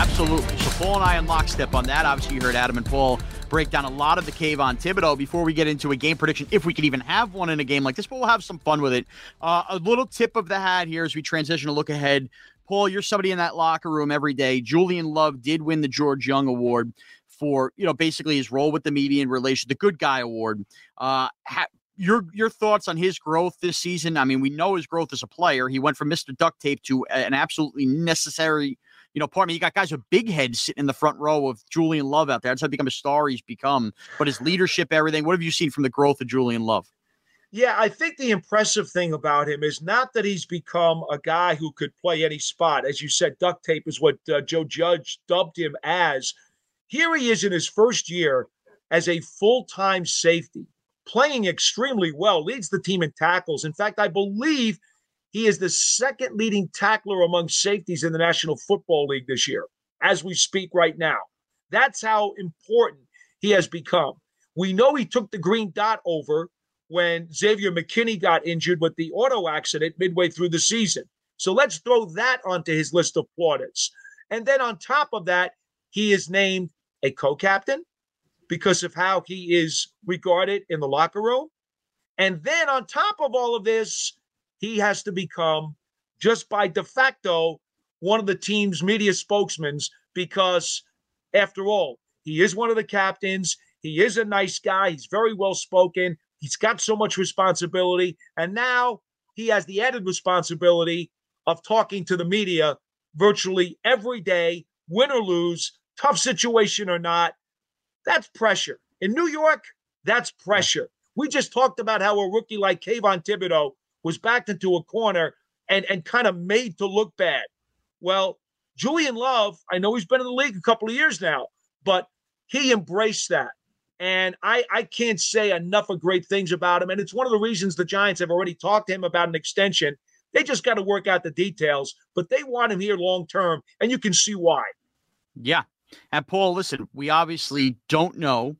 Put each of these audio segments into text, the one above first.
Absolutely. So Paul and I in lockstep on that. Obviously, you heard Adam and Paul break down a lot of the Kayvon Thibodeaux before we get into a game prediction, if we could even have one in a game like this, but we'll have some fun with it. Uh, a little tip of the hat here as we transition to look ahead. Paul, you're somebody in that locker room every day. Julian Love did win the George Young Award for, you know, basically his role with the media in relation, the Good Guy Award. Uh, ha- your your thoughts on his growth this season? I mean, we know his growth as a player. He went from Mr. Duct Tape to an absolutely necessary you know, part of me, you got guys with big heads sitting in the front row of Julian Love out there. That's how become a star he's become. But his leadership, everything. What have you seen from the growth of Julian Love? Yeah, I think the impressive thing about him is not that he's become a guy who could play any spot. As you said, duct tape is what uh, Joe Judge dubbed him as. Here he is in his first year as a full time safety, playing extremely well, leads the team in tackles. In fact, I believe he is the second leading tackler among safeties in the National Football League this year, as we speak right now. That's how important he has become. We know he took the green dot over when Xavier McKinney got injured with the auto accident midway through the season. So let's throw that onto his list of plaudits. And then on top of that, he is named a co captain because of how he is regarded in the locker room. And then on top of all of this, he has to become, just by de facto, one of the team's media spokesmen because, after all, he is one of the captains. He is a nice guy. He's very well spoken. He's got so much responsibility. And now he has the added responsibility of talking to the media virtually every day, win or lose, tough situation or not. That's pressure. In New York, that's pressure. We just talked about how a rookie like Kayvon Thibodeaux was backed into a corner and, and kind of made to look bad. Well, Julian Love, I know he's been in the league a couple of years now, but he embraced that. And I, I can't say enough of great things about him. And it's one of the reasons the Giants have already talked to him about an extension. They just got to work out the details, but they want him here long term. And you can see why. Yeah. And Paul, listen, we obviously don't know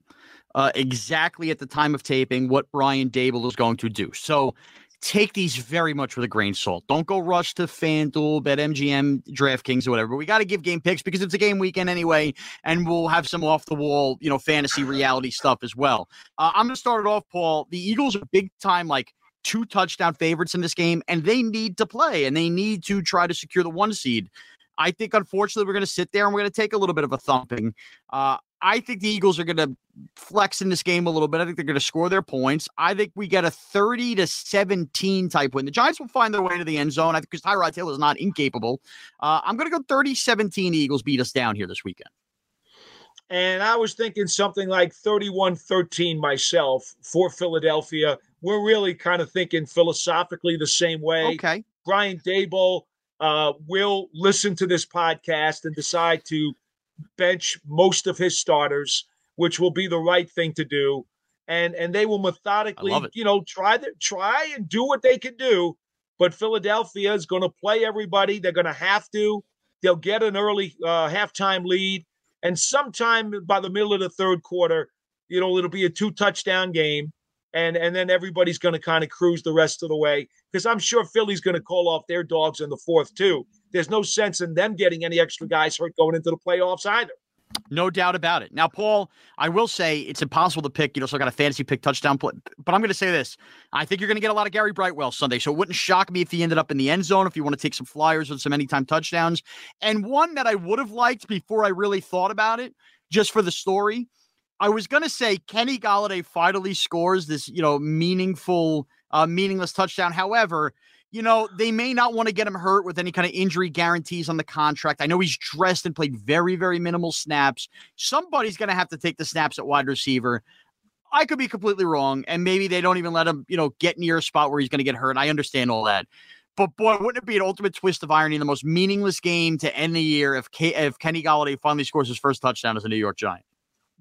uh, exactly at the time of taping what Brian Daboll is going to do. So take these very much with a grain of salt. Don't go rush to FanDuel, BetMGM, DraftKings, or whatever. But we got to give game picks because it's a game weekend anyway, and we'll have some off the wall, you know, fantasy reality stuff as well. Uh, I'm going to start it off, Paul. The Eagles are big time, like two touchdown favorites in this game, and they need to play and they need to try to secure the one seed. I think, unfortunately, we're going to sit there and we're going to take a little bit of a thumping. Uh, I think the Eagles are going to flex in this game a little bit. I think they're going to score their points. I think we get a 30 to 17 type win. The Giants will find their way into the end zone. I think because Tyrod Taylor is not incapable. Uh, I'm going to go 30 17 Eagles beat us down here this weekend. And I was thinking something like 31 13 myself for Philadelphia. We're really kind of thinking philosophically the same way. Okay. Brian Daboll uh, will listen to this podcast and decide to bench most of his starters, which will be the right thing to do. And and they will methodically, you know, try to try and do what they can do. But Philadelphia is going to play everybody. They're going to have to. They'll get an early uh, halftime lead, and sometime by the middle of the third quarter, you know, it'll be a two touchdown game, and and then everybody's going to kind of cruise the rest of the way because I'm sure Philly's going to call off their dogs in the fourth too there's no sense in them getting any extra guys hurt going into the playoffs either. No doubt about it. Now, Paul, I will say it's impossible to pick. You know, so I got a fantasy pick touchdown play, but I'm going to say this: I think you're going to get a lot of Gary Brightwell Sunday. So it wouldn't shock me if he ended up in the end zone. If you want to take some flyers with some anytime touchdowns, and one that I would have liked before I really thought about it, just for the story, I was going to say Kenny Golladay finally scores this, you know, meaningful, uh, meaningless touchdown. However, you know, they may not want to get him hurt with any kind of injury guarantees on the contract. I know he's dressed and played very, very minimal snaps. Somebody's going to have to take the snaps at wide receiver. I could be completely wrong, and maybe they don't even let him, you know, get near a spot where he's going to get hurt. I understand all that. But boy, wouldn't it be an ultimate twist of irony, the most meaningless game to end the year if K- if Kenny Golladay finally scores his first touchdown as a New York Giant?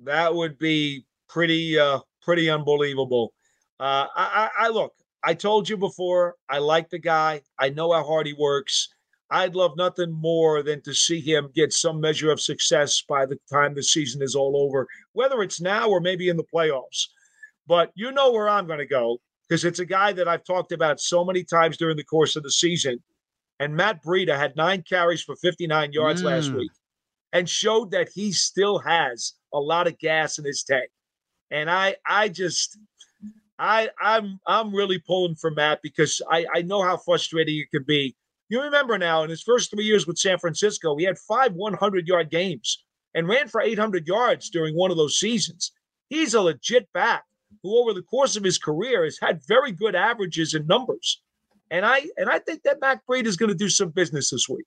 That would be pretty uh pretty unbelievable. Uh I, I, I look, I told you before, I like the guy. I know how hard he works. I'd love nothing more than to see him get some measure of success by the time the season is all over, whether it's now or maybe in the playoffs. But you know where I'm going to go because it's a guy that I've talked about so many times during the course of the season. And Matt Breida had nine carries for 59 yards mm. last week and showed that he still has a lot of gas in his tank. And I I just I I'm I'm really pulling for Matt because I I know how frustrating it can be. You remember now in his first three years with San Francisco, he had five 100 yard games and ran for 800 yards during one of those seasons. He's a legit back who, over the course of his career, has had very good averages and numbers. And I and I think that Matt Breida is going to do some business this week.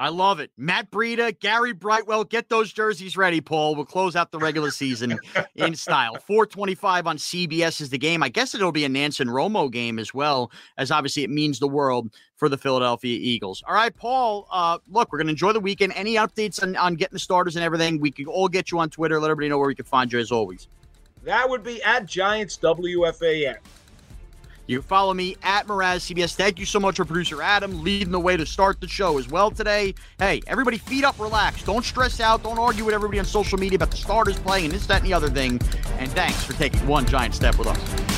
I love it. Matt Breida, Gary Brightwell, get those jerseys ready, Paul. We'll close out the regular season in style. 425 on CBS is the game. I guess it'll be a Nance and Romo game as well, as obviously it means the world for the Philadelphia Eagles. All right, Paul, uh, look, we're going to enjoy the weekend. Any updates on, on getting the starters and everything? We can all get you on Twitter. Let everybody know where we can find you as always. That would be at Giants WFAN. You can follow me at Mraz CBS. Thank you so much for producer Adam leading the way to start the show as well today. Hey, everybody, feet up, relax. Don't stress out. Don't argue with everybody on social media about the starters playing and this, that, and the other thing. And thanks for taking one giant step with us.